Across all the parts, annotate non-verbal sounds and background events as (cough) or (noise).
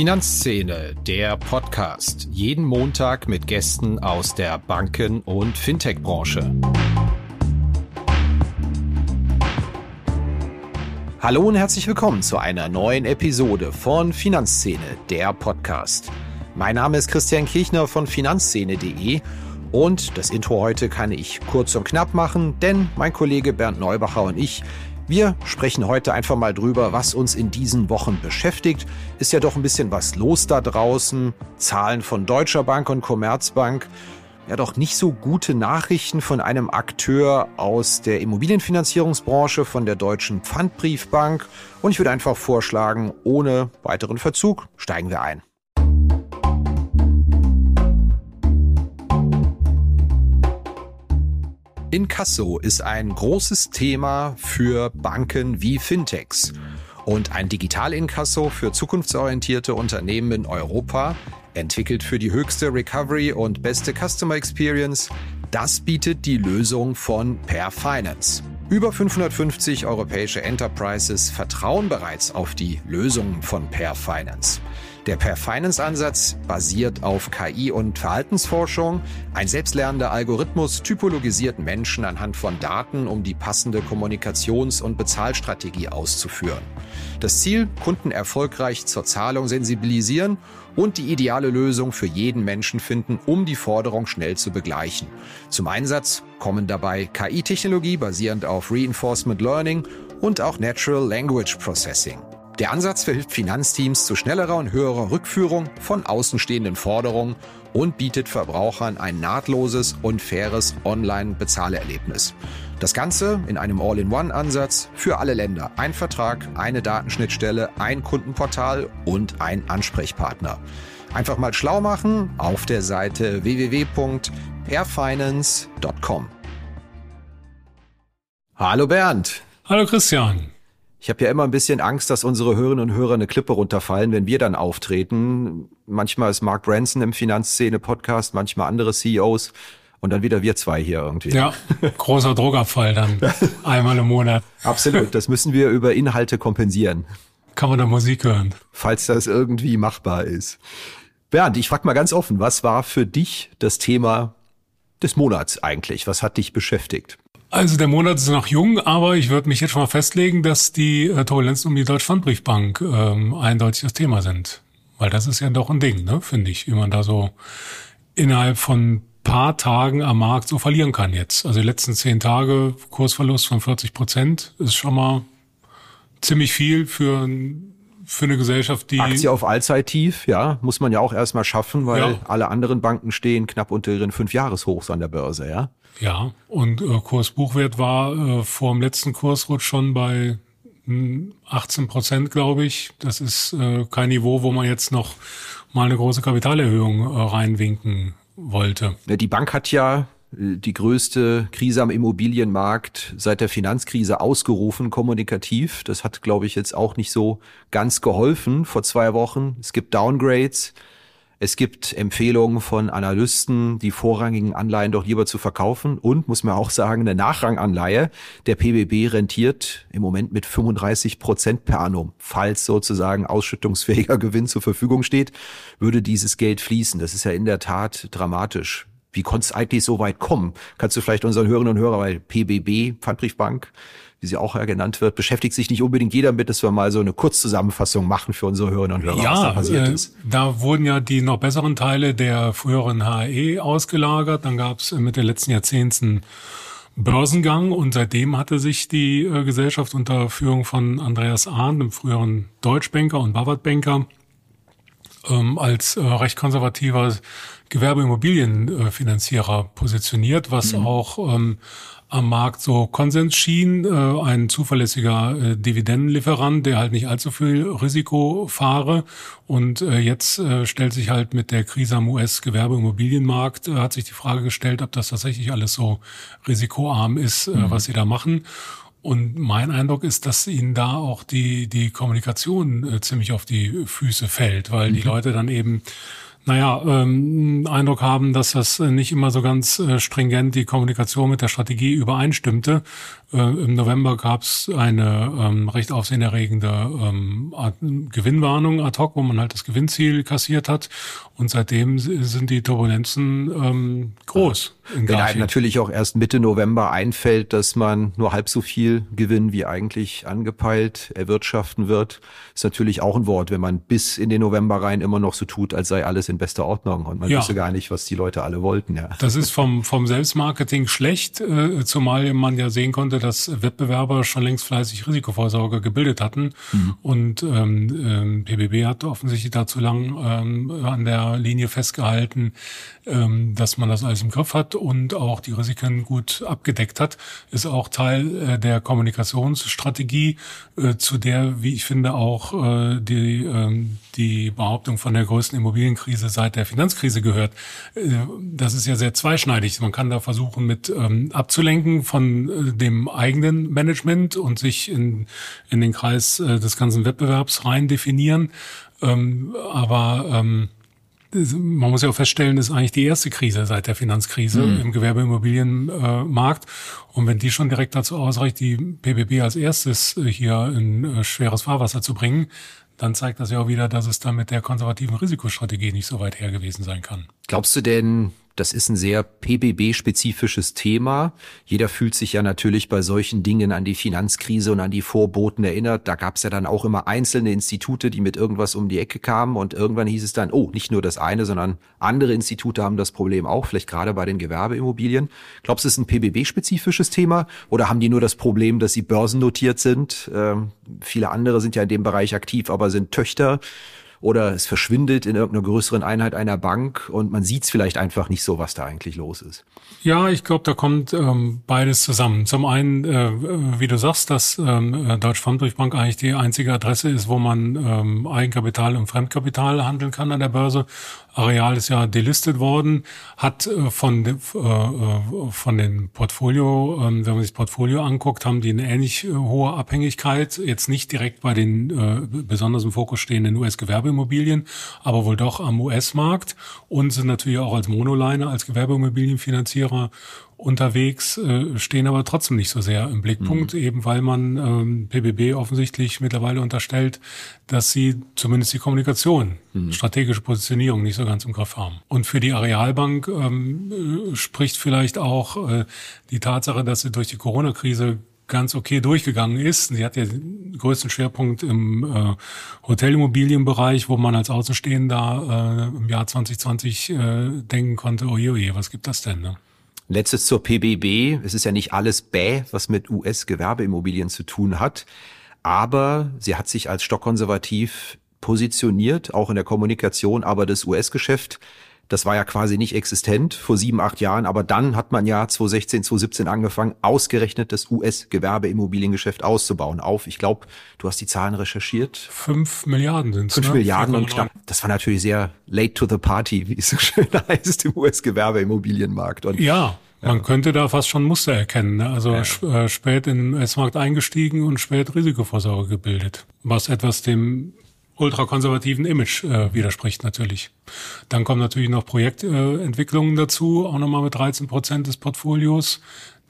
Finanzszene, der Podcast. Jeden Montag mit Gästen aus der Banken- und Fintech-Branche. Hallo und herzlich willkommen zu einer neuen Episode von Finanzszene, der Podcast. Mein Name ist Christian Kirchner von finanzszene.de und das Intro heute kann ich kurz und knapp machen, denn mein Kollege Bernd Neubacher und ich wir sprechen heute einfach mal drüber, was uns in diesen Wochen beschäftigt. Ist ja doch ein bisschen was los da draußen. Zahlen von Deutscher Bank und Commerzbank. Ja, doch nicht so gute Nachrichten von einem Akteur aus der Immobilienfinanzierungsbranche, von der Deutschen Pfandbriefbank. Und ich würde einfach vorschlagen, ohne weiteren Verzug steigen wir ein. Inkasso ist ein großes Thema für Banken wie Fintechs. Und ein Digital-Inkasso für zukunftsorientierte Unternehmen in Europa, entwickelt für die höchste Recovery und beste Customer Experience, das bietet die Lösung von Per Finance. Über 550 europäische Enterprises vertrauen bereits auf die Lösungen von Per Finance. Der Per Finance Ansatz basiert auf KI und Verhaltensforschung. Ein selbstlernender Algorithmus typologisiert Menschen anhand von Daten, um die passende Kommunikations- und Bezahlstrategie auszuführen. Das Ziel, Kunden erfolgreich zur Zahlung sensibilisieren und die ideale Lösung für jeden Menschen finden, um die Forderung schnell zu begleichen. Zum Einsatz kommen dabei KI-Technologie basierend auf Reinforcement Learning und auch Natural Language Processing. Der Ansatz verhilft Finanzteams zu schnellerer und höherer Rückführung von außenstehenden Forderungen und bietet Verbrauchern ein nahtloses und faires Online-Bezahlerlebnis. Das Ganze in einem All-in-One-Ansatz für alle Länder. Ein Vertrag, eine Datenschnittstelle, ein Kundenportal und ein Ansprechpartner. Einfach mal schlau machen auf der Seite www.airfinance.com. Hallo Bernd. Hallo Christian. Ich habe ja immer ein bisschen Angst, dass unsere Hörerinnen und Hörer eine Klippe runterfallen, wenn wir dann auftreten. Manchmal ist Mark Branson im Finanzszene-Podcast, manchmal andere CEOs und dann wieder wir zwei hier irgendwie. Ja, großer Druckabfall dann (laughs) einmal im Monat. Absolut, das müssen wir über Inhalte kompensieren. Kann man da Musik hören? Falls das irgendwie machbar ist. Bernd, ich frage mal ganz offen, was war für dich das Thema des Monats eigentlich? Was hat dich beschäftigt? Also der Monat ist noch jung, aber ich würde mich jetzt schon mal festlegen, dass die äh, Turbulenzen um die Deutsche Pfandbriefbank ähm, eindeutig das Thema sind. Weil das ist ja doch ein Ding, ne, finde ich, wie man da so innerhalb von paar Tagen am Markt so verlieren kann jetzt. Also die letzten zehn Tage Kursverlust von 40 Prozent ist schon mal ziemlich viel für für eine Gesellschaft, die. Aktie auf Allzeittief, ja, muss man ja auch erstmal schaffen, weil ja. alle anderen Banken stehen knapp unter ihren Fünfjahreshochs an der Börse, ja. Ja, und äh, Kursbuchwert war äh, vor dem letzten Kursrutsch schon bei 18 hm, Prozent, glaube ich. Das ist äh, kein Niveau, wo man jetzt noch mal eine große Kapitalerhöhung äh, reinwinken wollte. Die Bank hat ja äh, die größte Krise am Immobilienmarkt seit der Finanzkrise ausgerufen, kommunikativ. Das hat, glaube ich, jetzt auch nicht so ganz geholfen vor zwei Wochen. Es gibt Downgrades. Es gibt Empfehlungen von Analysten, die vorrangigen Anleihen doch lieber zu verkaufen. Und, muss man auch sagen, eine Nachranganleihe der PBB rentiert im Moment mit 35 Prozent per annum. Falls sozusagen ausschüttungsfähiger (laughs) Gewinn zur Verfügung steht, würde dieses Geld fließen. Das ist ja in der Tat dramatisch. Wie konnte es eigentlich so weit kommen? Kannst du vielleicht unseren Hörerinnen und Hörern, weil PBB, Pfandbriefbank, wie sie auch ja genannt wird, beschäftigt sich nicht unbedingt jeder mit, dass wir mal so eine Kurzzusammenfassung machen für unsere Hörerinnen und Hörer, ja, was da passiert äh, ist. Da wurden ja die noch besseren Teile der früheren HE ausgelagert. Dann gab es mit den letzten Jahrzehnten Börsengang und seitdem hatte sich die äh, Gesellschaft unter Führung von Andreas Ahn, dem früheren Deutschbanker und Bavard-Banker, ähm, als äh, recht konservativer Gewerbeimmobilienfinanzierer positioniert, was mhm. auch ähm, am Markt so Konsens schien, äh, ein zuverlässiger äh, Dividendenlieferant, der halt nicht allzu viel Risiko fahre. Und äh, jetzt äh, stellt sich halt mit der Krise am US-Gewerbeimmobilienmarkt, äh, hat sich die Frage gestellt, ob das tatsächlich alles so risikoarm ist, äh, mhm. was sie da machen. Und mein Eindruck ist, dass ihnen da auch die, die Kommunikation äh, ziemlich auf die Füße fällt, weil mhm. die Leute dann eben naja, ähm, Eindruck haben, dass das nicht immer so ganz äh, stringent die Kommunikation mit der Strategie übereinstimmte Äh, Im November gab es eine ähm, recht aufsehenerregende ähm, Gewinnwarnung ad hoc, wo man halt das Gewinnziel kassiert hat. Und seitdem sind die Turbulenzen ähm, groß. Wenn einem natürlich auch erst Mitte November einfällt, dass man nur halb so viel Gewinn wie eigentlich angepeilt erwirtschaften wird, ist natürlich auch ein Wort, wenn man bis in den November rein immer noch so tut, als sei alles in bester Ordnung und man ja. wüsste gar nicht, was die Leute alle wollten. Ja. Das ist vom, vom Selbstmarketing schlecht, äh, zumal man ja sehen konnte, dass Wettbewerber schon längst fleißig Risikovorsorge gebildet hatten mhm. und ähm, ähm, PBB hat offensichtlich dazu lang ähm, an der Linie festgehalten, ähm, dass man das alles im Griff hat und auch die Risiken gut abgedeckt hat, ist auch Teil äh, der Kommunikationsstrategie, äh, zu der, wie ich finde, auch äh, die, äh, die Behauptung von der größten Immobilienkrise seit der Finanzkrise gehört. Äh, das ist ja sehr zweischneidig. Man kann da versuchen, mit ähm, abzulenken von äh, dem eigenen Management und sich in, in den Kreis äh, des ganzen Wettbewerbs rein definieren. Ähm, aber ähm, man muss ja auch feststellen, das ist eigentlich die erste Krise seit der Finanzkrise mhm. im Gewerbeimmobilienmarkt. Und wenn die schon direkt dazu ausreicht, die PBB als erstes hier in äh, schweres Fahrwasser zu bringen, dann zeigt das ja auch wieder, dass es dann mit der konservativen Risikostrategie nicht so weit her gewesen sein kann. Glaubst du denn, das ist ein sehr PBB-spezifisches Thema. Jeder fühlt sich ja natürlich bei solchen Dingen an die Finanzkrise und an die Vorboten erinnert. Da gab es ja dann auch immer einzelne Institute, die mit irgendwas um die Ecke kamen und irgendwann hieß es dann, oh, nicht nur das eine, sondern andere Institute haben das Problem auch, vielleicht gerade bei den Gewerbeimmobilien. Glaubst du, es ist ein PBB-spezifisches Thema oder haben die nur das Problem, dass sie börsennotiert sind? Ähm, viele andere sind ja in dem Bereich aktiv, aber sind Töchter oder es verschwindet in irgendeiner größeren Einheit einer Bank und man sieht es vielleicht einfach nicht so, was da eigentlich los ist. Ja, ich glaube, da kommt ähm, beides zusammen. Zum einen, äh, wie du sagst, dass ähm, Deutsche Pfandbriefbank eigentlich die einzige Adresse ist, wo man ähm, Eigenkapital und Fremdkapital handeln kann an der Börse. Areal ist ja delistet worden, hat äh, von, äh, äh, von den Portfolio, ähm, wenn man sich das Portfolio anguckt, haben die eine ähnlich äh, hohe Abhängigkeit, jetzt nicht direkt bei den äh, besonders im Fokus stehenden US-Gewerbeimmobilien, aber wohl doch am US-Markt und sind natürlich auch als Monoline, als Gewerbeimmobilienfinanzierer unterwegs, äh, stehen aber trotzdem nicht so sehr im Blickpunkt, mhm. eben weil man ähm, PBB offensichtlich mittlerweile unterstellt, dass sie zumindest die Kommunikation, mhm. strategische Positionierung nicht so ganz im Griff haben. Und für die Arealbank ähm, äh, spricht vielleicht auch äh, die Tatsache, dass sie durch die Corona-Krise ganz okay durchgegangen ist. Sie hat ja den größten Schwerpunkt im äh, Hotelimmobilienbereich, wo man als Außenstehender äh, im Jahr 2020 äh, denken konnte, oje, oje, was gibt das denn? Ne? Letztes zur PBB. Es ist ja nicht alles bäh, was mit US-Gewerbeimmobilien zu tun hat. Aber sie hat sich als stockkonservativ positioniert, auch in der Kommunikation. Aber das US-Geschäft, das war ja quasi nicht existent vor sieben, acht Jahren. Aber dann hat man ja 2016, 2017 angefangen, ausgerechnet das US-Gewerbeimmobiliengeschäft auszubauen. Auf, ich glaube, du hast die Zahlen recherchiert. Fünf Milliarden sind Fünf ne? Milliarden und knapp. Das war natürlich sehr late to the party, wie es so schön (laughs) heißt im US-Gewerbeimmobilienmarkt. Und ja. Man ja. könnte da fast schon Muster erkennen. Ne? Also ja. Äh, spät in den S-Markt eingestiegen und spät Risikovorsorge gebildet. Was etwas dem ultrakonservativen Image äh, widerspricht natürlich. Dann kommen natürlich noch Projektentwicklungen äh, dazu, auch nochmal mit 13 Prozent des Portfolios.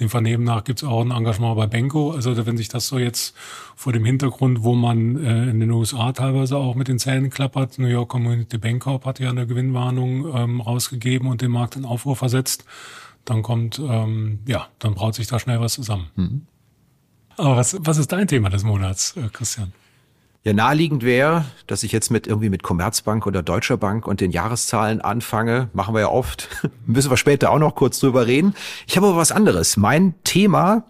Dem Vernehmen nach gibt es auch ein Engagement bei Benko. Also wenn sich das so jetzt vor dem Hintergrund, wo man äh, in den USA teilweise auch mit den Zähnen klappert, New York Community Bank Corp hat ja eine Gewinnwarnung ähm, rausgegeben und den Markt in Aufruhr versetzt, dann kommt, ähm, ja, dann braut sich da schnell was zusammen. Mhm. Aber was, was ist dein Thema des Monats, äh, Christian? Ja, naheliegend wäre, dass ich jetzt mit irgendwie mit Commerzbank oder Deutscher Bank und den Jahreszahlen anfange. Machen wir ja oft. (laughs) Müssen wir später auch noch kurz drüber reden. Ich habe aber was anderes. Mein Thema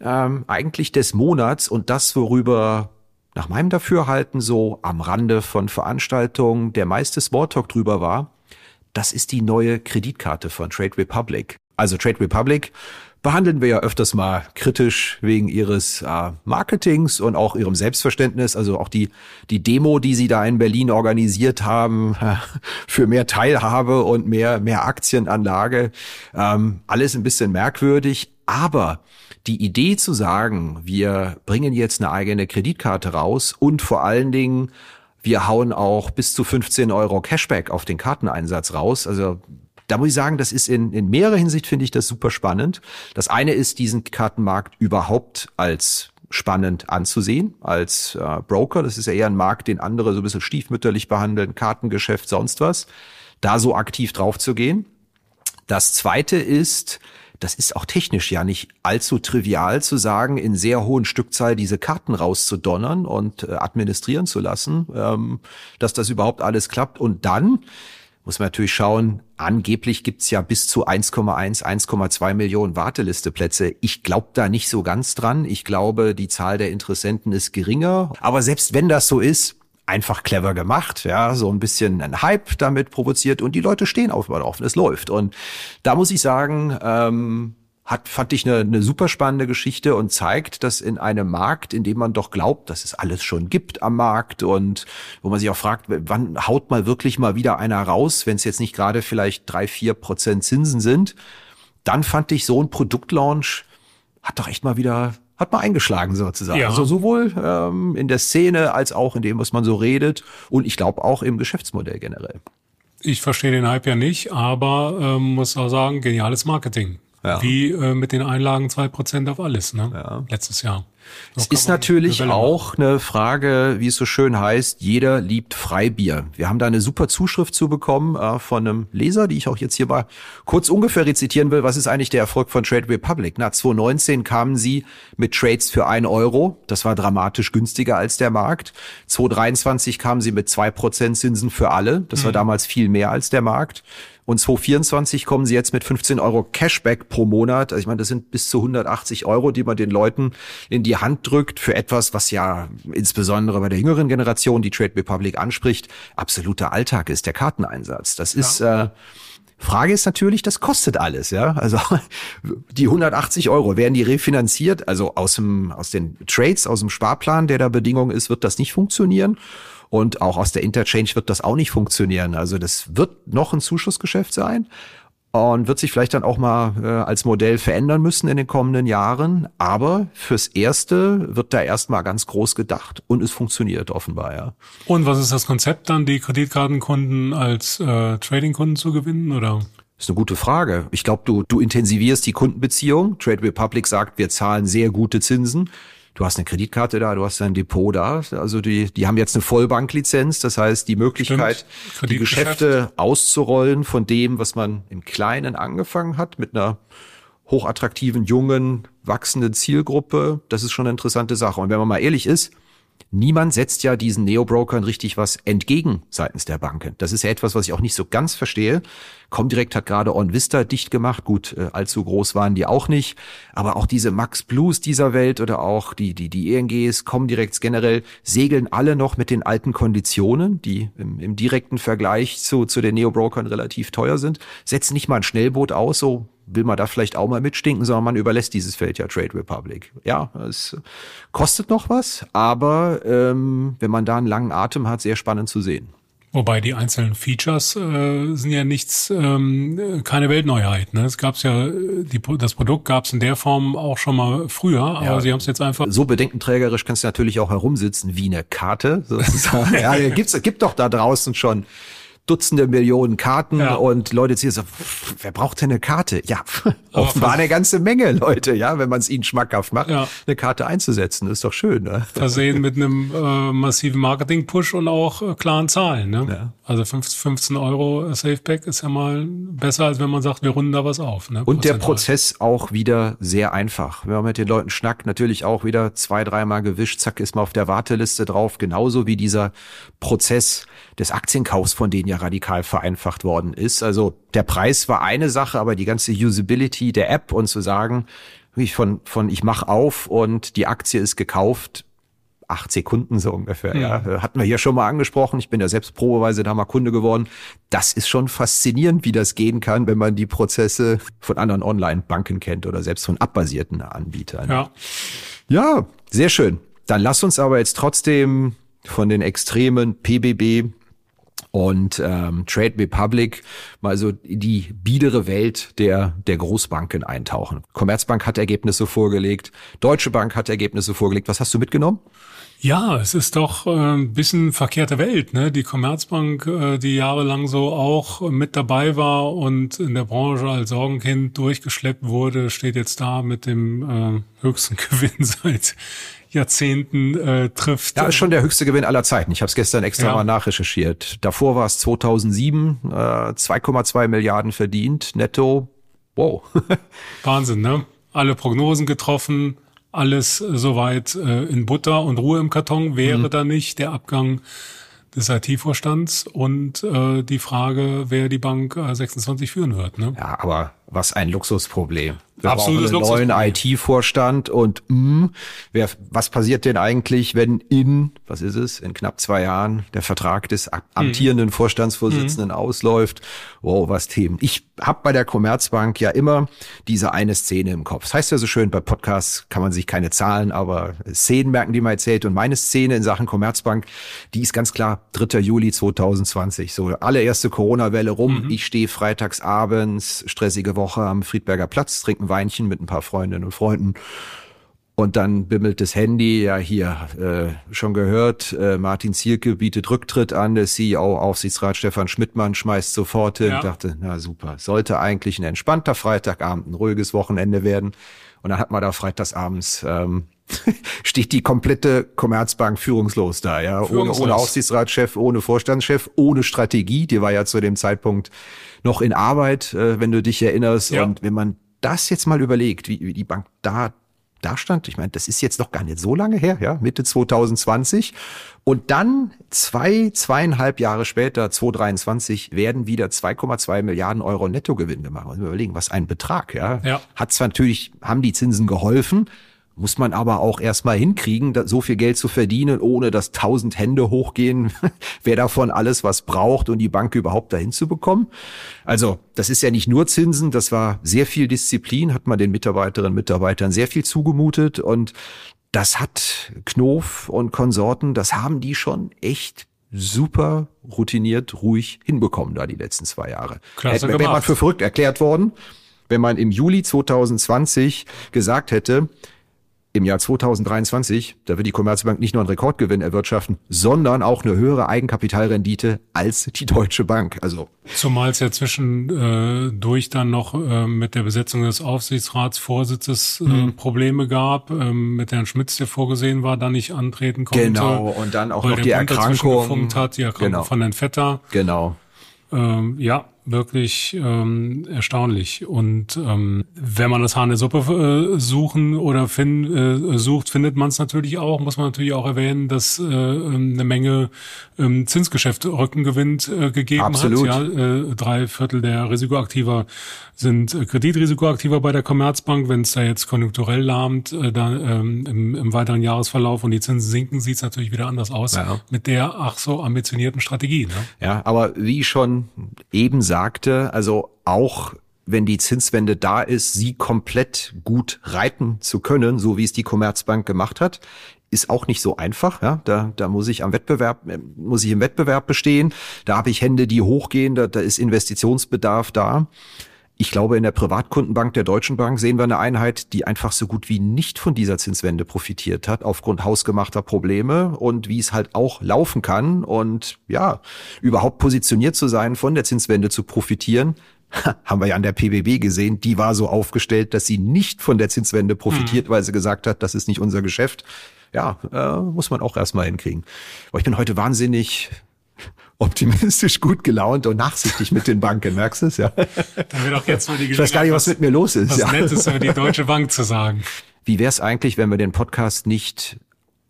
ähm, eigentlich des Monats und das, worüber nach meinem Dafürhalten so am Rande von Veranstaltungen der meiste Smalltalk drüber war, das ist die neue Kreditkarte von Trade Republic. Also Trade Republic behandeln wir ja öfters mal kritisch wegen ihres äh, Marketings und auch ihrem Selbstverständnis. Also auch die, die Demo, die sie da in Berlin organisiert haben, (laughs) für mehr Teilhabe und mehr, mehr Aktienanlage. Ähm, alles ein bisschen merkwürdig. Aber die Idee zu sagen, wir bringen jetzt eine eigene Kreditkarte raus und vor allen Dingen wir hauen auch bis zu 15 Euro Cashback auf den Karteneinsatz raus. Also Da muss ich sagen, das ist in, in mehrerer Hinsicht finde ich das super spannend. Das eine ist, diesen Kartenmarkt überhaupt als spannend anzusehen als äh, Broker. Das ist ja eher ein Markt, den andere so ein bisschen stiefmütterlich behandeln, Kartengeschäft, sonst was. Da so aktiv drauf zu gehen. Das zweite ist, das ist auch technisch ja nicht allzu trivial zu sagen, in sehr hohen Stückzahl diese Karten rauszudonnern und äh, administrieren zu lassen, ähm, dass das überhaupt alles klappt. Und dann muss man natürlich schauen, angeblich gibt's ja bis zu 1,1, 1,2 Millionen Wartelisteplätze. Ich glaube da nicht so ganz dran. Ich glaube, die Zahl der Interessenten ist geringer. Aber selbst wenn das so ist, einfach clever gemacht, ja, so ein bisschen ein Hype damit provoziert und die Leute stehen auf, auf es läuft. Und da muss ich sagen, ähm, hat, fand ich eine, eine super spannende Geschichte und zeigt, dass in einem Markt, in dem man doch glaubt, dass es alles schon gibt am Markt und wo man sich auch fragt, wann haut mal wirklich mal wieder einer raus, wenn es jetzt nicht gerade vielleicht drei, vier Prozent Zinsen sind, dann fand ich so ein Produktlaunch hat doch echt mal wieder hat mal eingeschlagen sozusagen. Ja. Also sowohl ähm, in der Szene als auch in dem, was man so redet und ich glaube auch im Geschäftsmodell generell. Ich verstehe den Hype ja nicht, aber ähm, muss auch sagen, geniales Marketing. Ja. Wie äh, mit den Einlagen zwei Prozent auf alles, ne? Ja. Letztes Jahr. Es ist natürlich auch eine Frage, wie es so schön heißt, jeder liebt Freibier. Wir haben da eine super Zuschrift zu bekommen äh, von einem Leser, die ich auch jetzt hier mal kurz ungefähr rezitieren will. Was ist eigentlich der Erfolg von Trade Republic? Na, 2019 kamen sie mit Trades für ein Euro. Das war dramatisch günstiger als der Markt. 2023 kamen sie mit zwei Prozent Zinsen für alle. Das mhm. war damals viel mehr als der Markt. Und 2024 kommen sie jetzt mit 15 Euro Cashback pro Monat. Also ich meine, das sind bis zu 180 Euro, die man den Leuten in die Hand drückt für etwas, was ja insbesondere bei der jüngeren Generation, die Trade Republic anspricht, absoluter Alltag ist, der Karteneinsatz. Das ist äh, Frage ist natürlich, das kostet alles, ja. Also (laughs) die 180 Euro werden die refinanziert, also aus dem aus den Trades, aus dem Sparplan, der da Bedingung ist, wird das nicht funktionieren. Und auch aus der Interchange wird das auch nicht funktionieren. Also das wird noch ein Zuschussgeschäft sein und wird sich vielleicht dann auch mal äh, als Modell verändern müssen in den kommenden Jahren. Aber fürs Erste wird da erstmal ganz groß gedacht und es funktioniert offenbar, ja. Und was ist das Konzept dann, die Kreditkartenkunden als äh, Tradingkunden zu gewinnen oder? Das ist eine gute Frage. Ich glaube, du, du intensivierst die Kundenbeziehung. Trade Republic sagt, wir zahlen sehr gute Zinsen du hast eine Kreditkarte da, du hast ein Depot da. Also die, die haben jetzt eine Vollbanklizenz. Das heißt, die Möglichkeit, die Geschäfte auszurollen von dem, was man im Kleinen angefangen hat, mit einer hochattraktiven, jungen, wachsenden Zielgruppe, das ist schon eine interessante Sache. Und wenn man mal ehrlich ist, niemand setzt ja diesen Neo-Brokern richtig was entgegen seitens der Banken. Das ist ja etwas, was ich auch nicht so ganz verstehe. Comdirect hat gerade OnVista dicht gemacht. Gut, äh, allzu groß waren die auch nicht. Aber auch diese Max Blues dieser Welt oder auch die, die, die ENGs, Comdirects generell segeln alle noch mit den alten Konditionen, die im, im direkten Vergleich zu, zu den Neo-Brokern relativ teuer sind. Setzen nicht mal ein Schnellboot aus, so will man da vielleicht auch mal mitstinken, sondern man überlässt dieses Feld ja Trade Republic. Ja, es kostet noch was, aber ähm, wenn man da einen langen Atem hat, sehr spannend zu sehen. Wobei die einzelnen Features äh, sind ja nichts, ähm, keine Weltneuheit. Ne? Es gab's ja, die, das Produkt gab's in der Form auch schon mal früher, aber ja, sie haben es jetzt einfach. So bedenkenträgerisch kannst du natürlich auch herumsitzen wie eine Karte. Sozusagen. (laughs) ja, gibt's, gibt doch da draußen schon Dutzende Millionen Karten ja. und Leute ziehen so, wer braucht denn eine Karte? Ja, (laughs) (laughs) offenbar eine ganze Menge Leute, ja, wenn man es ihnen schmackhaft macht, ja. eine Karte einzusetzen, ist doch schön. Ne? Versehen mit einem (laughs) äh, massiven Marketing-Push und auch äh, klaren Zahlen. Ne? Ja. Also 15 Euro Safeback ist ja mal besser, als wenn man sagt, wir runden da was auf. Ne? Und der Prozess auch wieder sehr einfach. Wenn man mit den Leuten schnackt, natürlich auch wieder zwei, dreimal gewischt, zack, ist man auf der Warteliste drauf, genauso wie dieser Prozess des Aktienkaufs von denen ja radikal vereinfacht worden ist. Also der Preis war eine Sache, aber die ganze Usability der App und zu sagen, von, von ich mach auf und die Aktie ist gekauft, acht Sekunden so ungefähr. Ja. ja. Hatten wir hier schon mal angesprochen. Ich bin ja selbst probeweise da mal Kunde geworden. Das ist schon faszinierend, wie das gehen kann, wenn man die Prozesse von anderen Online-Banken kennt oder selbst von abbasierten Anbietern. Ja. ja, sehr schön. Dann lass uns aber jetzt trotzdem von den Extremen PBB und ähm, Trade Republic mal so die biedere Welt der, der Großbanken eintauchen. Commerzbank hat Ergebnisse vorgelegt, Deutsche Bank hat Ergebnisse vorgelegt. Was hast du mitgenommen? Ja, es ist doch äh, ein bisschen verkehrte Welt. Ne? Die Commerzbank, äh, die jahrelang so auch mit dabei war und in der Branche als Sorgenkind durchgeschleppt wurde, steht jetzt da mit dem äh, höchsten (laughs) Gewinn seit Jahrzehnten äh, trifft. Ja, ist schon der höchste Gewinn aller Zeiten. Ich habe es gestern extra ja. mal nachrecherchiert. Davor war es 2007, äh, 2,2 Milliarden verdient, netto. Wow. (laughs) Wahnsinn, ne? Alle Prognosen getroffen, alles soweit äh, in Butter und Ruhe im Karton wäre mhm. da nicht der Abgang des IT-Vorstands und äh, die Frage, wer die Bank äh, 26 führen wird. Ne? Ja, aber was ein Luxusproblem. Wir Absolutes brauchen einen neuen IT-Vorstand und mh, hm, wer, was passiert denn eigentlich, wenn in, was ist es, in knapp zwei Jahren der Vertrag des amtierenden mhm. Vorstandsvorsitzenden mhm. ausläuft? Wow, was Themen. Ich habe bei der Commerzbank ja immer diese eine Szene im Kopf. Das heißt ja so schön, bei Podcasts kann man sich keine Zahlen, aber Szenen merken, die man erzählt. Und meine Szene in Sachen Commerzbank, die ist ganz klar 3. Juli 2020. So allererste Corona-Welle rum. Mhm. Ich stehe freitags abends, Woche am Friedberger Platz, trinke ein Weinchen mit ein paar Freundinnen und Freunden. Und dann bimmelt das Handy, ja hier, äh, schon gehört, äh, Martin Zierke bietet Rücktritt an, der CEO, Aufsichtsrat Stefan Schmidtmann schmeißt sofort hin. Ja. dachte, na super, sollte eigentlich ein entspannter Freitagabend, ein ruhiges Wochenende werden. Und dann hat man da freitagsabends, ähm, (laughs) steht die komplette Commerzbank führungslos da, ja, führungslos. Ohne, ohne Aufsichtsratschef, ohne Vorstandschef, ohne Strategie, die war ja zu dem Zeitpunkt noch in Arbeit, äh, wenn du dich erinnerst. Ja. Und wenn man das jetzt mal überlegt, wie, wie die Bank da da stand, ich meine, das ist jetzt noch gar nicht so lange her, ja, Mitte 2020. Und dann zwei, zweieinhalb Jahre später, 2023, werden wieder 2,2 Milliarden Euro Nettogewinn gemacht. Muss man überlegen, was ein Betrag, ja. ja. Hat zwar natürlich, haben die Zinsen geholfen, muss man aber auch erstmal hinkriegen, so viel Geld zu verdienen, ohne dass tausend Hände hochgehen, (laughs) wer davon alles was braucht und die Bank überhaupt dahin zu bekommen. Also das ist ja nicht nur Zinsen, das war sehr viel Disziplin, hat man den Mitarbeiterinnen und Mitarbeitern sehr viel zugemutet und das hat Knof und Konsorten, das haben die schon echt super routiniert, ruhig hinbekommen da die letzten zwei Jahre. Klasse Wäre man für verrückt erklärt worden, wenn man im Juli 2020 gesagt hätte, im Jahr 2023, da wird die Commerzbank nicht nur einen Rekordgewinn erwirtschaften, sondern auch eine höhere Eigenkapitalrendite als die Deutsche Bank. Also zumal es ja zwischendurch äh, dann noch äh, mit der Besetzung des Aufsichtsratsvorsitzes äh, mhm. Probleme gab, äh, mit Herrn Schmitz, der vorgesehen war, da nicht antreten konnte. Genau und dann auch noch die Erkrankung, hat, die Erkrankung genau. von Herrn Vetter. Genau. Ähm, ja, wirklich ähm, erstaunlich. Und ähm, wenn man das Haar in der Suppe äh, suchen oder find, äh, sucht, findet man es natürlich auch. Muss man natürlich auch erwähnen, dass äh, eine Menge ähm, Zinsgeschäft Rückengewinn äh, gegeben Absolut. hat. Ja, äh, drei Viertel der Risikoaktiver sind äh, Kreditrisikoaktiver bei der Commerzbank. Wenn es da jetzt konjunkturell lahmt, äh, da, ähm, im, im weiteren Jahresverlauf und die Zinsen sinken, sieht es natürlich wieder anders aus ja. mit der ach so ambitionierten Strategie. Ne? Ja, aber wie schon eben sagte, also auch wenn die Zinswende da ist, sie komplett gut reiten zu können, so wie es die Commerzbank gemacht hat, ist auch nicht so einfach. Ja? Da, da muss ich am Wettbewerb, äh, muss ich im Wettbewerb bestehen. Da habe ich Hände, die hochgehen. Da, da ist Investitionsbedarf da. Ich glaube, in der Privatkundenbank der Deutschen Bank sehen wir eine Einheit, die einfach so gut wie nicht von dieser Zinswende profitiert hat, aufgrund hausgemachter Probleme und wie es halt auch laufen kann und ja, überhaupt positioniert zu sein, von der Zinswende zu profitieren, haben wir ja an der PBB gesehen, die war so aufgestellt, dass sie nicht von der Zinswende profitiert, mhm. weil sie gesagt hat, das ist nicht unser Geschäft. Ja, äh, muss man auch erstmal hinkriegen. Aber ich bin heute wahnsinnig optimistisch, gut gelaunt und nachsichtig mit den Banken. Merkst du es? Ja. Wird auch jetzt mal die ich weiß gar nicht, was, was mit mir los ist. Was ja. Nettes über die Deutsche Bank zu sagen. Wie wäre es eigentlich, wenn wir den Podcast nicht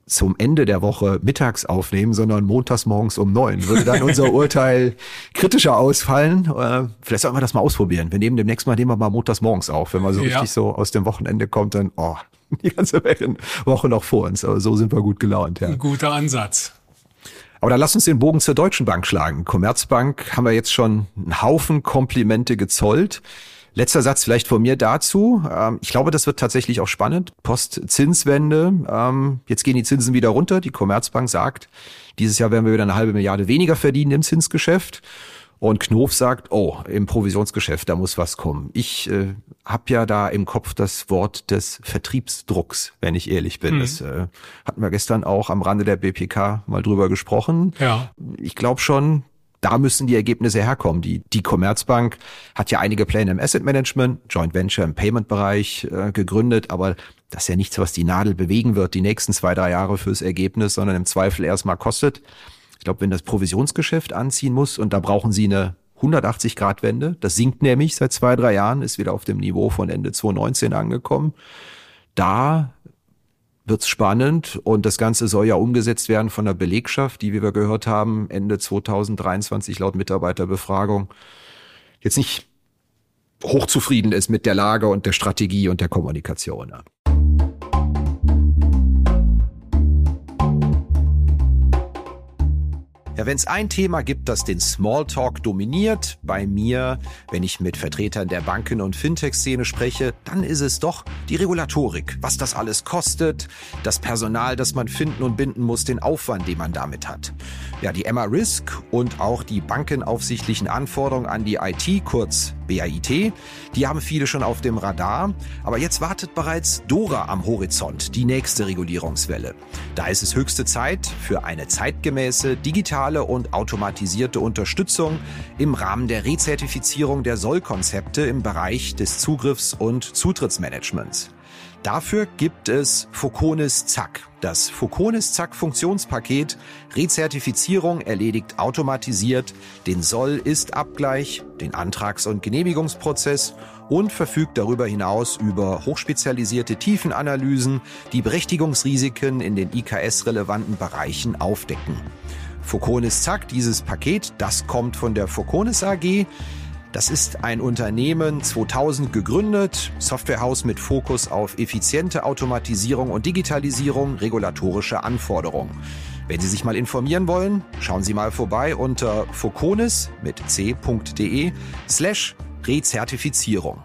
zum Ende der Woche mittags aufnehmen, sondern montags morgens um neun. Würde dann unser Urteil kritischer ausfallen? Äh, vielleicht sollten wir das mal ausprobieren. Wir nehmen demnächst mal, nehmen wir mal montags morgens auf. Wenn man so ja. richtig so aus dem Wochenende kommt, dann, oh, (laughs) die ganze Woche noch vor uns. Aber so sind wir gut gelaunt, ja. Ein guter Ansatz. Aber dann lass uns den Bogen zur Deutschen Bank schlagen. Commerzbank haben wir jetzt schon einen Haufen Komplimente gezollt. Letzter Satz vielleicht von mir dazu. Ähm, ich glaube, das wird tatsächlich auch spannend. Postzinswende. Ähm, jetzt gehen die Zinsen wieder runter. Die Commerzbank sagt, dieses Jahr werden wir wieder eine halbe Milliarde weniger verdienen im Zinsgeschäft. Und Knof sagt, oh, im Provisionsgeschäft, da muss was kommen. Ich äh, habe ja da im Kopf das Wort des Vertriebsdrucks, wenn ich ehrlich bin. Mhm. Das äh, hatten wir gestern auch am Rande der BPK mal drüber gesprochen. Ja. Ich glaube schon, da müssen die Ergebnisse herkommen. Die, die Commerzbank hat ja einige Pläne im Asset Management, Joint Venture im Payment-Bereich äh, gegründet, aber das ist ja nichts, was die Nadel bewegen wird die nächsten zwei, drei Jahre fürs Ergebnis, sondern im Zweifel erstmal kostet. Ich glaube, wenn das Provisionsgeschäft anziehen muss und da brauchen sie eine 180-Grad-Wende, das sinkt nämlich seit zwei, drei Jahren, ist wieder auf dem Niveau von Ende 2019 angekommen. Da wird's spannend und das Ganze soll ja umgesetzt werden von der Belegschaft, die, wie wir gehört haben, Ende 2023 laut Mitarbeiterbefragung jetzt nicht hochzufrieden ist mit der Lage und der Strategie und der Kommunikation. Ja, wenn es ein Thema gibt, das den Smalltalk dominiert, bei mir, wenn ich mit Vertretern der Banken- und Fintech-Szene spreche, dann ist es doch die Regulatorik. Was das alles kostet, das Personal, das man finden und binden muss, den Aufwand, den man damit hat. Ja, die Emma Risk und auch die bankenaufsichtlichen Anforderungen an die IT, kurz BAIT, die haben viele schon auf dem Radar. Aber jetzt wartet bereits Dora am Horizont, die nächste Regulierungswelle. Da ist es höchste Zeit für eine zeitgemäße, digitale und automatisierte Unterstützung im Rahmen der Rezertifizierung der Sollkonzepte im Bereich des Zugriffs- und Zutrittsmanagements. Dafür gibt es Foconis Zack. Das Foconis Zack Funktionspaket Rezertifizierung erledigt automatisiert den Soll-Ist-Abgleich, den Antrags- und Genehmigungsprozess und verfügt darüber hinaus über hochspezialisierte Tiefenanalysen, die Berechtigungsrisiken in den IKS-relevanten Bereichen aufdecken. Foconis Zack, dieses Paket, das kommt von der Foconis AG. Das ist ein Unternehmen 2000 gegründet, Softwarehaus mit Fokus auf effiziente Automatisierung und Digitalisierung, regulatorische Anforderungen. Wenn Sie sich mal informieren wollen, schauen Sie mal vorbei unter foconis mit c.de slash Rezertifizierung.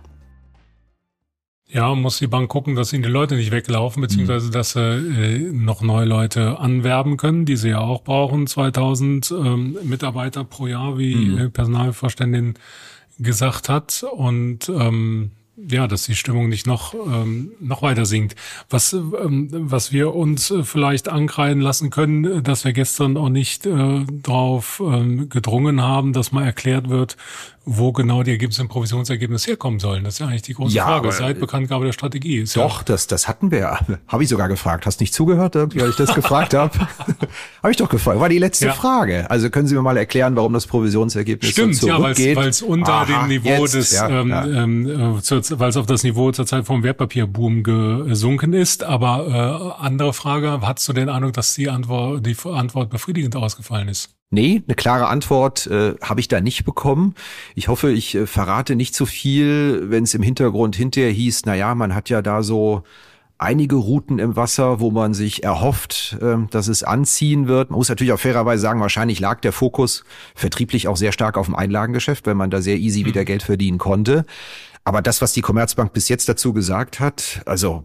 Ja, muss die Bank gucken, dass ihnen die Leute nicht weglaufen, beziehungsweise mhm. dass sie äh, noch neue Leute anwerben können, die sie ja auch brauchen. 2000 ähm, Mitarbeiter pro Jahr, wie mhm. äh, Personalvorständin gesagt hat und ähm, ja, dass die Stimmung nicht noch ähm, noch weiter sinkt. Was ähm, was wir uns äh, vielleicht ankreiden lassen können, äh, dass wir gestern auch nicht äh, darauf ähm, gedrungen haben, dass mal erklärt wird, wo genau die Ergebnisse im Provisionsergebnis herkommen sollen. Das ist ja eigentlich die große ja, Frage seit Bekanntgabe der Strategie. Ist doch, ja das, das hatten wir ja. (laughs) Habe ich sogar gefragt. Hast nicht zugehört, als ich das (laughs) gefragt habe? (laughs) habe ich doch gefragt. War die letzte ja. Frage. Also können Sie mir mal erklären, warum das Provisionsergebnis Stimmt, so zurückgeht? ja, weil es unter Aha, dem Niveau jetzt, des, ähm, ähm, äh, weil es auf das Niveau zur Zeit vom Wertpapierboom gesunken ist. Aber äh, andere Frage, hast du den Eindruck, dass die Antwort, die Antwort befriedigend ausgefallen ist? Nee, eine klare Antwort äh, habe ich da nicht bekommen. Ich hoffe, ich äh, verrate nicht zu viel, wenn es im Hintergrund hinterher hieß, na ja, man hat ja da so einige Routen im Wasser, wo man sich erhofft, äh, dass es anziehen wird. Man muss natürlich auch fairerweise sagen, wahrscheinlich lag der Fokus vertrieblich auch sehr stark auf dem Einlagengeschäft, wenn man da sehr easy wieder mhm. Geld verdienen konnte. Aber das, was die Commerzbank bis jetzt dazu gesagt hat, also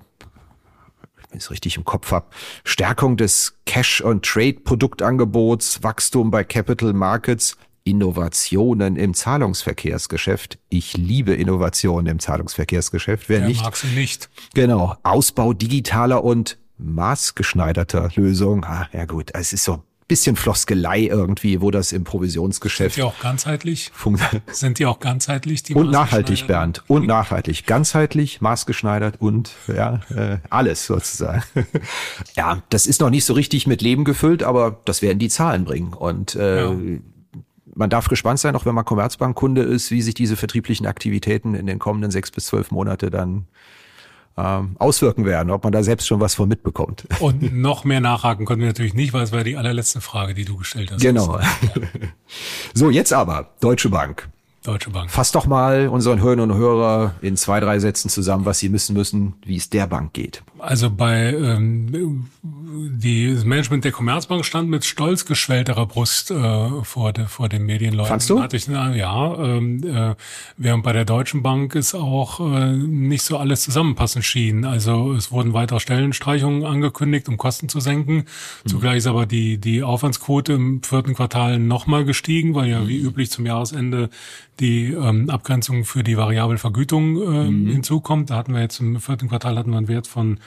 wenn ich es richtig im Kopf habe, Stärkung des Cash- und Trade-Produktangebots, Wachstum bei Capital Markets, Innovationen im Zahlungsverkehrsgeschäft. Ich liebe Innovationen im Zahlungsverkehrsgeschäft. Wer, Wer nicht? Mag sie nicht. Genau. Ausbau digitaler und maßgeschneiderter Lösungen. Ah, ja gut, es ist so bisschen Floskelei irgendwie, wo das im Provisionsgeschäft. Sind die auch ganzheitlich? (laughs) Sind die auch ganzheitlich? Die und nachhaltig, Bernd. Und nachhaltig. Ganzheitlich, maßgeschneidert und ja, äh, alles sozusagen. (laughs) ja, das ist noch nicht so richtig mit Leben gefüllt, aber das werden die Zahlen bringen. Und äh, ja. man darf gespannt sein, auch wenn man Commerzbankkunde ist, wie sich diese vertrieblichen Aktivitäten in den kommenden sechs bis zwölf Monate dann ähm, auswirken werden, ob man da selbst schon was von mitbekommt. Und noch mehr nachhaken konnten wir natürlich nicht, weil es war die allerletzte Frage, die du gestellt hast. Genau. Ja. (laughs) So, jetzt aber Deutsche Bank. Deutsche Bank. Fass doch mal unseren Hörern und Hörer in zwei, drei Sätzen zusammen, was sie wissen müssen, wie es der Bank geht. Also bei ähm, die, das Management der Commerzbank stand mit stolz geschwellterer Brust äh, vor, de, vor den Medienleuten. Fandst du? Hatte ich, na, ja, ähm, äh, während bei der Deutschen Bank ist auch äh, nicht so alles zusammenpassen schien. Also es wurden weitere Stellenstreichungen angekündigt, um Kosten zu senken. Mhm. Zugleich ist aber die, die Aufwandsquote im vierten Quartal nochmal gestiegen, weil ja mhm. wie üblich zum Jahresende die ähm, Abgrenzung für die variable Vergütung äh, mhm. hinzukommt. Da hatten wir jetzt im vierten Quartal hatten wir einen Wert von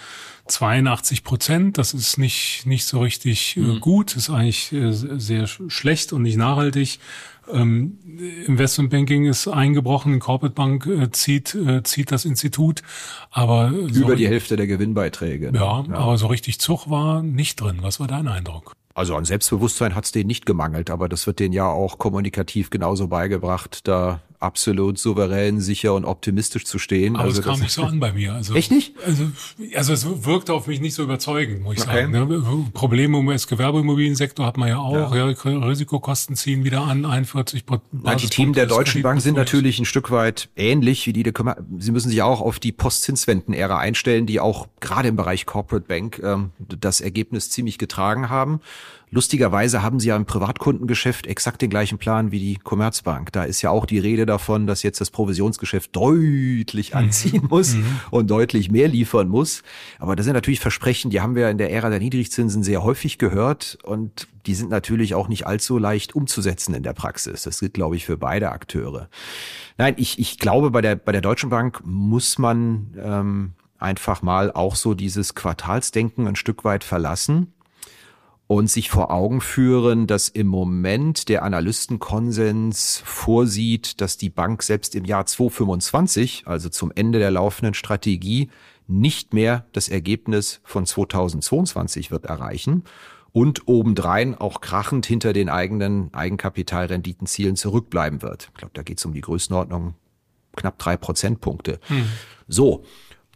82 Prozent. Das ist nicht, nicht so richtig äh, mhm. gut, ist eigentlich äh, sehr schlecht und nicht nachhaltig. Ähm, Investmentbanking ist eingebrochen, Corporate Bank äh, zieht, äh, zieht das Institut, aber über so, die Hälfte der Gewinnbeiträge. Ne? Ja, ja, aber so richtig Zug war nicht drin. Was war dein Eindruck? Also an Selbstbewusstsein hat es denen nicht gemangelt, aber das wird denen ja auch kommunikativ genauso beigebracht, da absolut souverän, sicher und optimistisch zu stehen. Aber also es kam nicht so an bei mir. Also, Echt nicht? Also, also es wirkte auf mich nicht so überzeugend, muss ich okay. sagen. Ne? Probleme im Gewerbeimmobiliensektor hat man ja auch. Ja. ja. Risikokosten ziehen wieder an, 41 Na, Die Themen der Deutschen Bank sind natürlich ein Stück weit ähnlich wie die der Sie müssen sich auch auf die Postzinswenden-Ära einstellen, die auch gerade im Bereich Corporate Bank ähm, das Ergebnis ziemlich getragen haben. Lustigerweise haben sie ja im Privatkundengeschäft exakt den gleichen Plan wie die Commerzbank. Da ist ja auch die Rede davon, dass jetzt das Provisionsgeschäft deutlich mhm. anziehen muss mhm. und deutlich mehr liefern muss. Aber das sind natürlich Versprechen, die haben wir in der Ära der Niedrigzinsen sehr häufig gehört und die sind natürlich auch nicht allzu leicht umzusetzen in der Praxis. Das gilt, glaube ich, für beide Akteure. Nein, ich, ich glaube, bei der, bei der Deutschen Bank muss man ähm, einfach mal auch so dieses Quartalsdenken ein Stück weit verlassen und sich vor Augen führen, dass im Moment der Analystenkonsens vorsieht, dass die Bank selbst im Jahr 2025, also zum Ende der laufenden Strategie, nicht mehr das Ergebnis von 2022 wird erreichen und obendrein auch krachend hinter den eigenen Eigenkapitalrenditenzielen zurückbleiben wird. Ich glaube, da geht es um die Größenordnung knapp drei Prozentpunkte. Hm. So,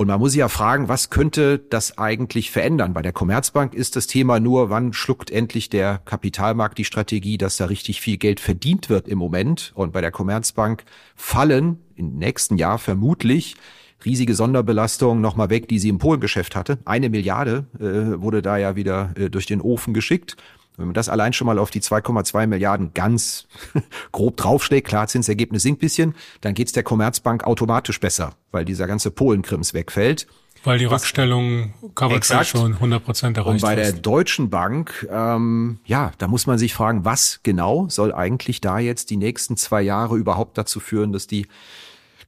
und man muss sich ja fragen, was könnte das eigentlich verändern? Bei der Commerzbank ist das Thema nur, wann schluckt endlich der Kapitalmarkt die Strategie, dass da richtig viel Geld verdient wird im Moment. Und bei der Commerzbank fallen im nächsten Jahr vermutlich riesige Sonderbelastungen nochmal weg, die sie im Polengeschäft hatte. Eine Milliarde äh, wurde da ja wieder äh, durch den Ofen geschickt. Wenn man das allein schon mal auf die 2,2 Milliarden ganz (laughs) grob draufschlägt, klar, Zinsergebnis sinkt bisschen, dann geht's der Commerzbank automatisch besser, weil dieser ganze Polenkrims wegfällt. Weil die Rückstellung Coverage schon 100 Prozent erreicht Und bei der Deutschen Bank, ähm, ja, da muss man sich fragen, was genau soll eigentlich da jetzt die nächsten zwei Jahre überhaupt dazu führen, dass die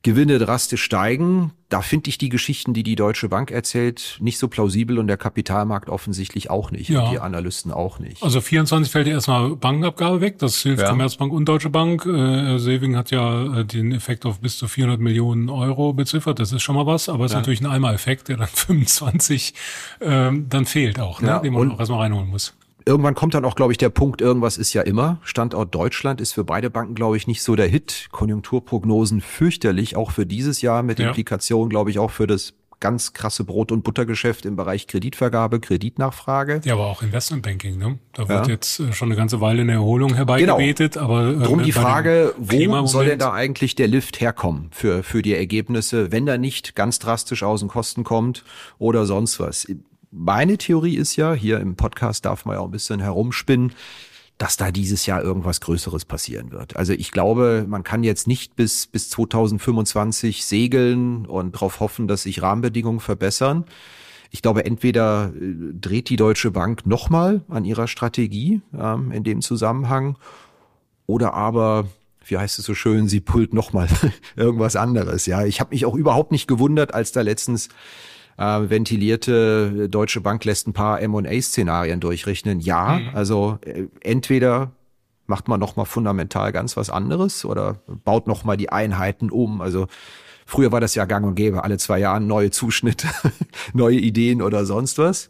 Gewinne drastisch steigen. Da finde ich die Geschichten, die die Deutsche Bank erzählt, nicht so plausibel und der Kapitalmarkt offensichtlich auch nicht ja. und die Analysten auch nicht. Also 24 fällt ja erstmal Bankenabgabe weg, das hilft ja. Commerzbank und Deutsche Bank. Äh, Saving hat ja äh, den Effekt auf bis zu 400 Millionen Euro beziffert, das ist schon mal was, aber es ja. ist natürlich ein Einmaleffekt, der dann (laughs) 25 ähm, dann fehlt auch, ne? den man auch erstmal reinholen muss. Irgendwann kommt dann auch, glaube ich, der Punkt, irgendwas ist ja immer. Standort Deutschland ist für beide Banken, glaube ich, nicht so der Hit. Konjunkturprognosen fürchterlich, auch für dieses Jahr mit ja. Implikationen, glaube ich, auch für das ganz krasse Brot- und Buttergeschäft im Bereich Kreditvergabe, Kreditnachfrage. Ja, aber auch Investmentbanking, ne? Da wird ja. jetzt äh, schon eine ganze Weile eine Erholung herbeigebetet, genau. aber äh, Drum die Frage, wo soll denn da eigentlich der Lift herkommen für für die Ergebnisse, wenn er nicht ganz drastisch aus den Kosten kommt oder sonst was? Meine Theorie ist ja, hier im Podcast darf man ja auch ein bisschen herumspinnen, dass da dieses Jahr irgendwas Größeres passieren wird. Also ich glaube, man kann jetzt nicht bis, bis 2025 segeln und darauf hoffen, dass sich Rahmenbedingungen verbessern. Ich glaube, entweder äh, dreht die Deutsche Bank nochmal an ihrer Strategie ähm, in dem Zusammenhang oder aber wie heißt es so schön, sie pullt nochmal (laughs) irgendwas anderes. Ja, ich habe mich auch überhaupt nicht gewundert, als da letztens äh, ventilierte Deutsche Bank lässt ein paar M&A-Szenarien durchrechnen. Ja, mhm. also äh, entweder macht man noch mal fundamental ganz was anderes oder baut noch mal die Einheiten um. Also früher war das ja gang und gäbe, alle zwei Jahre neue Zuschnitte, (laughs) neue Ideen oder sonst was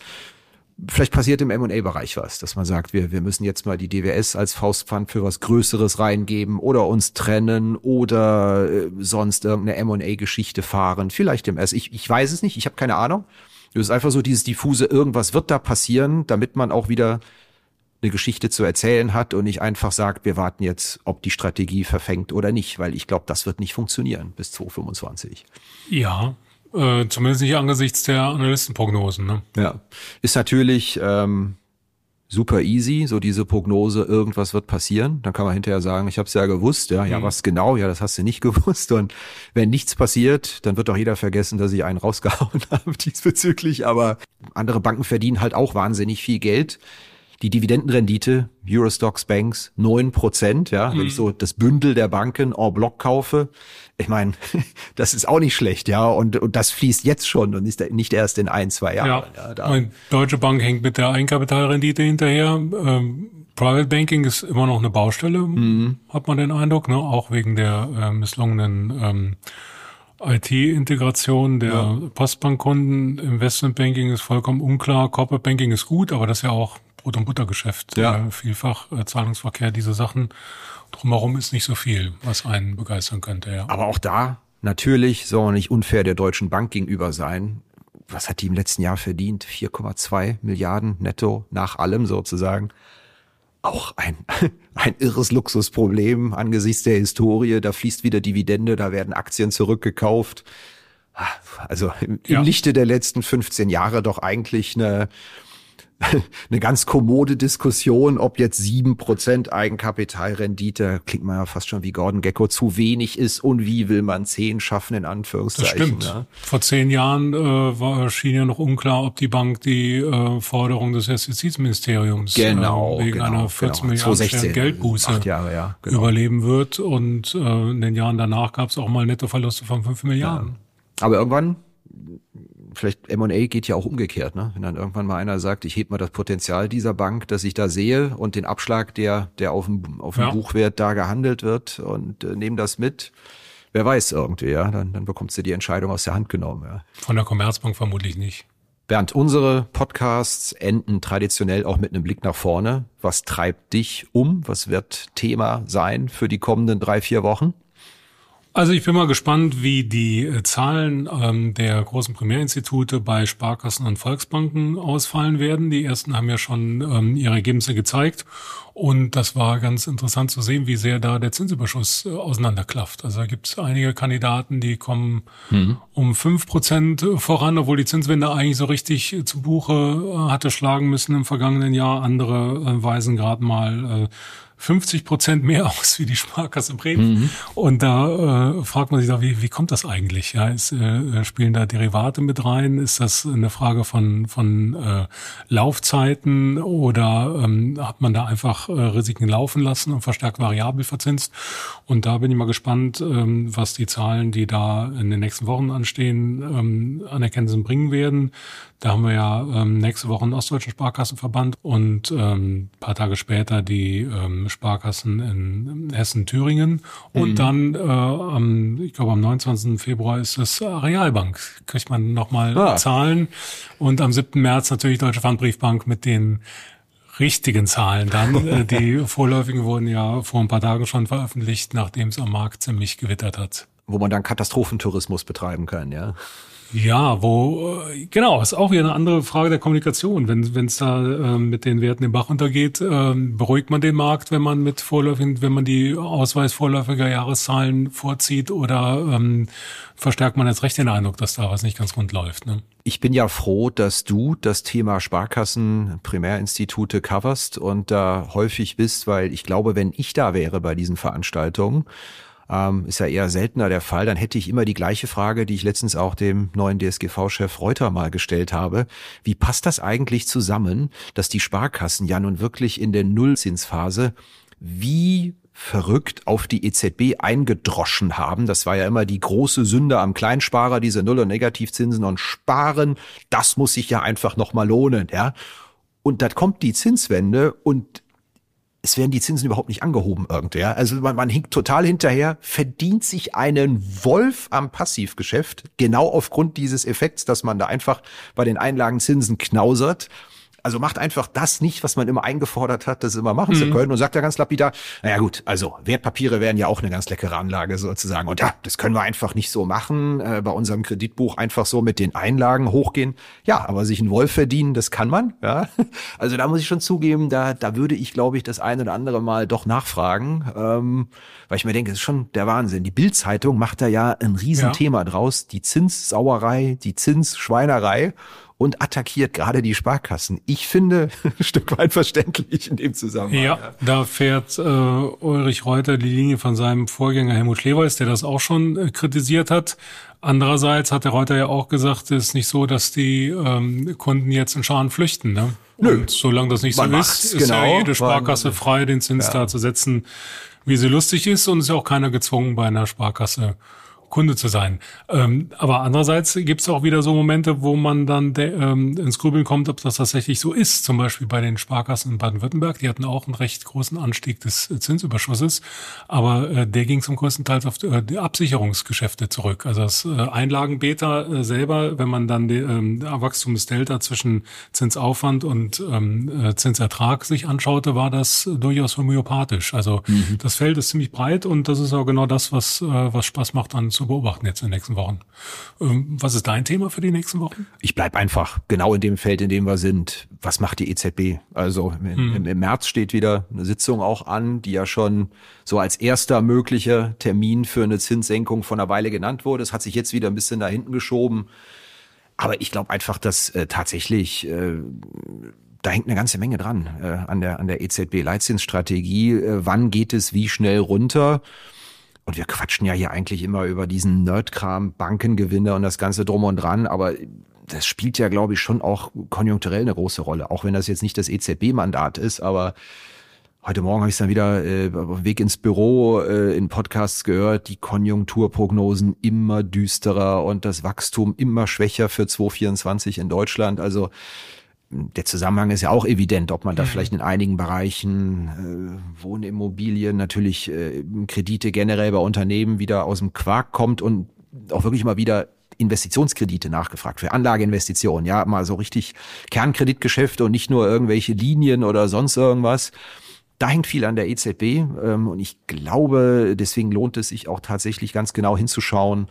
vielleicht passiert im M&A-Bereich was, dass man sagt, wir, wir müssen jetzt mal die DWS als Faustpfand für was Größeres reingeben oder uns trennen oder äh, sonst irgendeine M&A-Geschichte fahren. Vielleicht im S. Ich, ich weiß es nicht, ich habe keine Ahnung. Es ist einfach so dieses diffuse, irgendwas wird da passieren, damit man auch wieder eine Geschichte zu erzählen hat und nicht einfach sagt, wir warten jetzt, ob die Strategie verfängt oder nicht, weil ich glaube, das wird nicht funktionieren bis 2025. Ja, Äh, zumindest nicht angesichts der Analystenprognosen. Ne? Ja, ist natürlich ähm, super easy, so diese Prognose, irgendwas wird passieren. Dann kann man hinterher sagen, ich habe es ja gewusst. Ja, ja, mhm. was genau? Ja, das hast du nicht (laughs) gewusst. Und wenn nichts passiert, dann wird doch jeder vergessen, dass ich einen rausgehauen (laughs) habe diesbezüglich. Aber andere Banken verdienen halt auch wahnsinnig viel Geld die Dividendenrendite, Eurostocks Banks, neun Prozent, ja, mhm. wenn ich mhm. so das Bündel der Banken en bloc kaufe. Ich meine, (laughs) das ist auch nicht schlecht, ja, und, und das fließt jetzt schon und ist nicht erst in ein, zwei Jahren. Ja, ja Deutsche Bank hängt mit der Eigenkapitalrendite hinterher. Ähm, Private Banking ist immer noch eine Baustelle, mhm. hat man den Eindruck, ne? auch wegen der äh, misslungenen ähm, IT-Integration der ja. Postbankkunden. Investmentbanking ist vollkommen unklar. Corporate Banking ist gut, aber das ist ja auch Brot- und Buttergeschäft. Ja. Äh, vielfach äh, Zahlungsverkehr, diese Sachen. Drumherum ist nicht so viel, was einen begeistern könnte. Ja. Aber auch da natürlich soll man nicht unfair der Deutschen Bank gegenüber sein. Was hat die im letzten Jahr verdient? 4,2 Milliarden netto nach allem sozusagen. Auch ein, (laughs) ein irres Luxusproblem angesichts der Historie. Da fließt wieder Dividende, da werden Aktien zurückgekauft. Ah, also im, im ja. Lichte der letzten 15 Jahre doch eigentlich eine, (laughs) eine ganz kommode Diskussion, ob jetzt sieben Prozent Eigenkapitalrendite, klingt man ja fast schon wie Gordon Gecko, zu wenig ist und wie will man zehn schaffen, in Anführungszeichen. Das stimmt. Ne? Vor zehn Jahren äh, war, schien ja noch unklar, ob die Bank die äh, Forderung des Justizministeriums genau, äh, wegen genau, einer 14 genau. Milliarden Geldbuße Jahre, ja, genau. überleben wird. Und äh, in den Jahren danach gab es auch mal Nettoverluste von fünf Milliarden. Ja. Aber irgendwann vielleicht M&A geht ja auch umgekehrt, ne? Wenn dann irgendwann mal einer sagt, ich heb mal das Potenzial dieser Bank, das ich da sehe und den Abschlag, der der auf dem auf dem ja. Buchwert da gehandelt wird und äh, nehmen das mit. Wer weiß irgendwie, ja, dann dann bekommst du die Entscheidung aus der Hand genommen, ja. Von der Commerzbank vermutlich nicht. Bernd, unsere Podcasts enden traditionell auch mit einem Blick nach vorne. Was treibt dich um? Was wird Thema sein für die kommenden drei, vier Wochen? Also ich bin mal gespannt, wie die äh, Zahlen ähm, der großen Primärinstitute bei Sparkassen und Volksbanken ausfallen werden. Die ersten haben ja schon ähm, ihre Ergebnisse gezeigt. Und das war ganz interessant zu sehen, wie sehr da der Zinsüberschuss äh, auseinanderklafft. Also da gibt es einige Kandidaten, die kommen mhm. um fünf Prozent voran, obwohl die Zinswende eigentlich so richtig zu Buche äh, hatte schlagen müssen im vergangenen Jahr. Andere äh, weisen gerade mal äh, 50 Prozent mehr (laughs) aus wie die Sparkasse Bremen. Mhm. Und da äh, fragt man sich doch, wie, wie kommt das eigentlich? Ja, ist, äh, spielen da Derivate mit rein? Ist das eine Frage von, von äh, Laufzeiten oder ähm, hat man da einfach äh, Risiken laufen lassen und verstärkt variabel verzinst? Und da bin ich mal gespannt, ähm, was die Zahlen, die da in den nächsten Wochen anstehen, ähm, an Erkenntnissen bringen werden. Da haben wir ja ähm, nächste Woche einen Ostdeutschen Sparkassenverband und ähm, paar Tage später die ähm, Sparkassen in Hessen-Thüringen. Und mhm. dann, äh, am, ich glaube, am 29. Februar ist es Realbank. Kriegt man nochmal ah. Zahlen. Und am 7. März natürlich Deutsche Pfandbriefbank mit den richtigen Zahlen dann. (laughs) Äh, die vorläufigen wurden ja vor ein paar Tagen schon veröffentlicht, nachdem es am Markt ziemlich gewittert hat. Wo man dann Katastrophentourismus betreiben kann, ja. Ja, wo, äh, genau, ist auch wieder eine andere Frage der Kommunikation. Wenn es da ähm, mit den Werten im Bach untergeht, ähm, beruhigt man den Markt, wenn man mit vorläufigen, wenn man die Ausweis vorläufiger Jahreszahlen vorzieht oder ähm, verstärkt man jetzt recht den Eindruck, dass da was nicht ganz rund läuft. Ne? Ich bin ja froh, dass du das Thema Sparkassen, Primärinstitute coverst und da häufig bist, weil ich glaube, wenn ich da wäre bei diesen Veranstaltungen, ähm, ist ja eher seltener der Fall, dann hätte ich immer die gleiche Frage, die ich letztens auch dem neuen DSGV-Chef Reuter mal gestellt habe. Wie passt das eigentlich zusammen, dass die Sparkassen ja nun wirklich in der Nullzinsphase wie verrückt auf die EZB eingedroschen haben. Das war ja immer die große Sünde am Kleinsparer, diese Null- und Negativzinsen und Sparen. Das muss sich ja einfach nochmal lohnen, ja. Und da kommt die Zinswende und es werden die Zinsen überhaupt nicht angehoben irgendwie. Ja? Also man, man hinkt total hinterher, verdient sich einen Wolf am Passivgeschäft, genau aufgrund dieses Effekts, dass man da einfach bei den Einlagenzinsen knausert. Also macht einfach das nicht, was man immer eingefordert hat, das immer machen mhm. zu können und sagt ja ganz lapidar, naja gut, also Wertpapiere wären ja auch eine ganz leckere Anlage sozusagen. Und ja, das können wir einfach nicht so machen, äh, bei unserem Kreditbuch einfach so mit den Einlagen hochgehen. Ja, aber sich einen Wolf verdienen, das kann man. Ja, (laughs) Also da muss ich schon zugeben, da, da würde ich, glaube ich, das ein oder andere Mal doch nachfragen, ähm, weil ich mir denke, das ist schon der Wahnsinn. Die Bildzeitung macht da ja ein Riesenthema ja. draus, die Zinssauerei, die Zinsschweinerei und attackiert gerade die Sparkassen. Ich finde (laughs) ein Stück weit verständlich in dem Zusammenhang. Ja, da fährt äh, Ulrich Reuter die Linie von seinem Vorgänger Helmut Schleweis, der das auch schon äh, kritisiert hat. Andererseits hat der Reuter ja auch gesagt, es ist nicht so, dass die ähm, Kunden jetzt in Scharen flüchten. Ne? Nö. Und solange das nicht Man so ist, ist genau, ja jede Sparkasse frei, den Zins ja. da zu setzen, wie sie lustig ist und ist ja auch keiner gezwungen, bei einer Sparkasse Kunde zu sein. Ähm, aber andererseits gibt es auch wieder so Momente, wo man dann ähm, ins Grübeln kommt, ob das tatsächlich so ist. Zum Beispiel bei den Sparkassen in Baden-Württemberg. Die hatten auch einen recht großen Anstieg des Zinsüberschusses, aber äh, der ging zum größten Teil auf die, äh, die Absicherungsgeschäfte zurück. Also das äh, Einlagenbeta äh, selber, wenn man dann den ähm, Wachstumsdelta zwischen Zinsaufwand und ähm, äh, Zinsertrag sich anschaute, war das durchaus homöopathisch. Also mhm. das Feld ist ziemlich breit und das ist auch genau das, was, äh, was Spaß macht an zu zu beobachten jetzt in den nächsten Wochen. Ähm, was ist dein Thema für die nächsten Wochen? Ich bleib einfach genau in dem Feld, in dem wir sind. Was macht die EZB? Also im, hm. im März steht wieder eine Sitzung auch an, die ja schon so als erster möglicher Termin für eine Zinssenkung von einer Weile genannt wurde. Es hat sich jetzt wieder ein bisschen da hinten geschoben. Aber ich glaube einfach, dass äh, tatsächlich äh, da hängt eine ganze Menge dran äh, an der an der EZB Leitzinsstrategie. Äh, wann geht es wie schnell runter? Und wir quatschen ja hier eigentlich immer über diesen Nerdkram, Bankengewinne und das Ganze drum und dran, aber das spielt ja, glaube ich, schon auch konjunkturell eine große Rolle, auch wenn das jetzt nicht das EZB-Mandat ist, aber Heute Morgen habe ich dann wieder äh, auf Weg ins Büro äh, in Podcasts gehört, die Konjunkturprognosen immer düsterer und das Wachstum immer schwächer für 2024 in Deutschland. Also der Zusammenhang ist ja auch evident, ob man da mhm. vielleicht in einigen Bereichen äh, Wohnimmobilien, natürlich äh, Kredite generell bei Unternehmen wieder aus dem Quark kommt und auch wirklich mal wieder Investitionskredite nachgefragt für Anlageinvestitionen, ja, mal so richtig Kernkreditgeschäfte und nicht nur irgendwelche Linien oder sonst irgendwas. Da hängt viel an der EZB ähm, und ich glaube, deswegen lohnt es sich auch tatsächlich ganz genau hinzuschauen,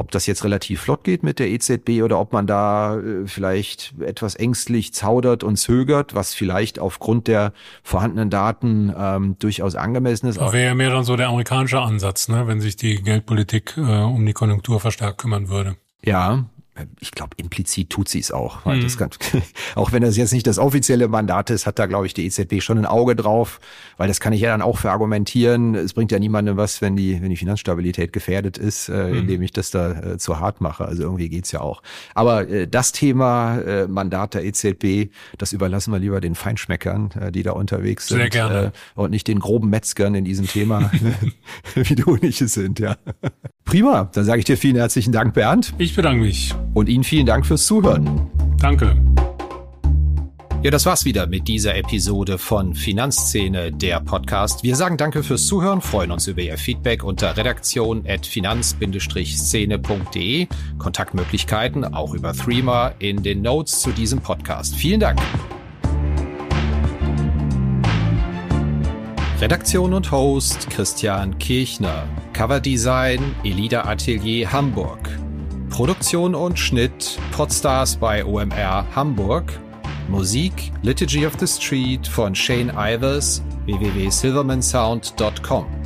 ob das jetzt relativ flott geht mit der EZB oder ob man da äh, vielleicht etwas ängstlich zaudert und zögert, was vielleicht aufgrund der vorhandenen Daten ähm, durchaus angemessen ist. Das wäre ja mehr dann so der amerikanische Ansatz, ne? wenn sich die Geldpolitik äh, um die Konjunktur verstärkt kümmern würde. Ja, ich glaube, implizit tut sie es auch. Mhm. Das (laughs) kann, auch wenn das jetzt nicht das offizielle Mandat ist, hat da, glaube ich, die EZB schon ein Auge drauf, weil das kann ich ja dann auch verargumentieren. Es bringt ja niemandem was, wenn die, wenn die Finanzstabilität gefährdet ist, äh, mhm. indem ich das da äh, zu hart mache. Also irgendwie geht's ja auch. Aber äh, das Thema äh, Mandat der EZB, das überlassen wir lieber den Feinschmeckern, äh, die da unterwegs sind. Sehr gerne. Äh, und nicht den groben Metzgern in diesem Thema, (laughs) (laughs) wie du nicht es sind, ja. Prima, dann sage ich dir vielen herzlichen Dank, Bernd. Ich bedanke mich. Und Ihnen vielen Dank fürs Zuhören. Danke. Ja, das war's wieder mit dieser Episode von Finanzszene, der Podcast. Wir sagen Danke fürs Zuhören, freuen uns über Ihr Feedback unter redaktion.finanz-szene.de. Kontaktmöglichkeiten auch über Threema in den Notes zu diesem Podcast. Vielen Dank. Redaktion und Host Christian Kirchner. Coverdesign Elida Atelier Hamburg. Produktion und Schnitt Podstars bei OMR Hamburg. Musik Liturgy of the Street von Shane Ivers www.silvermansound.com.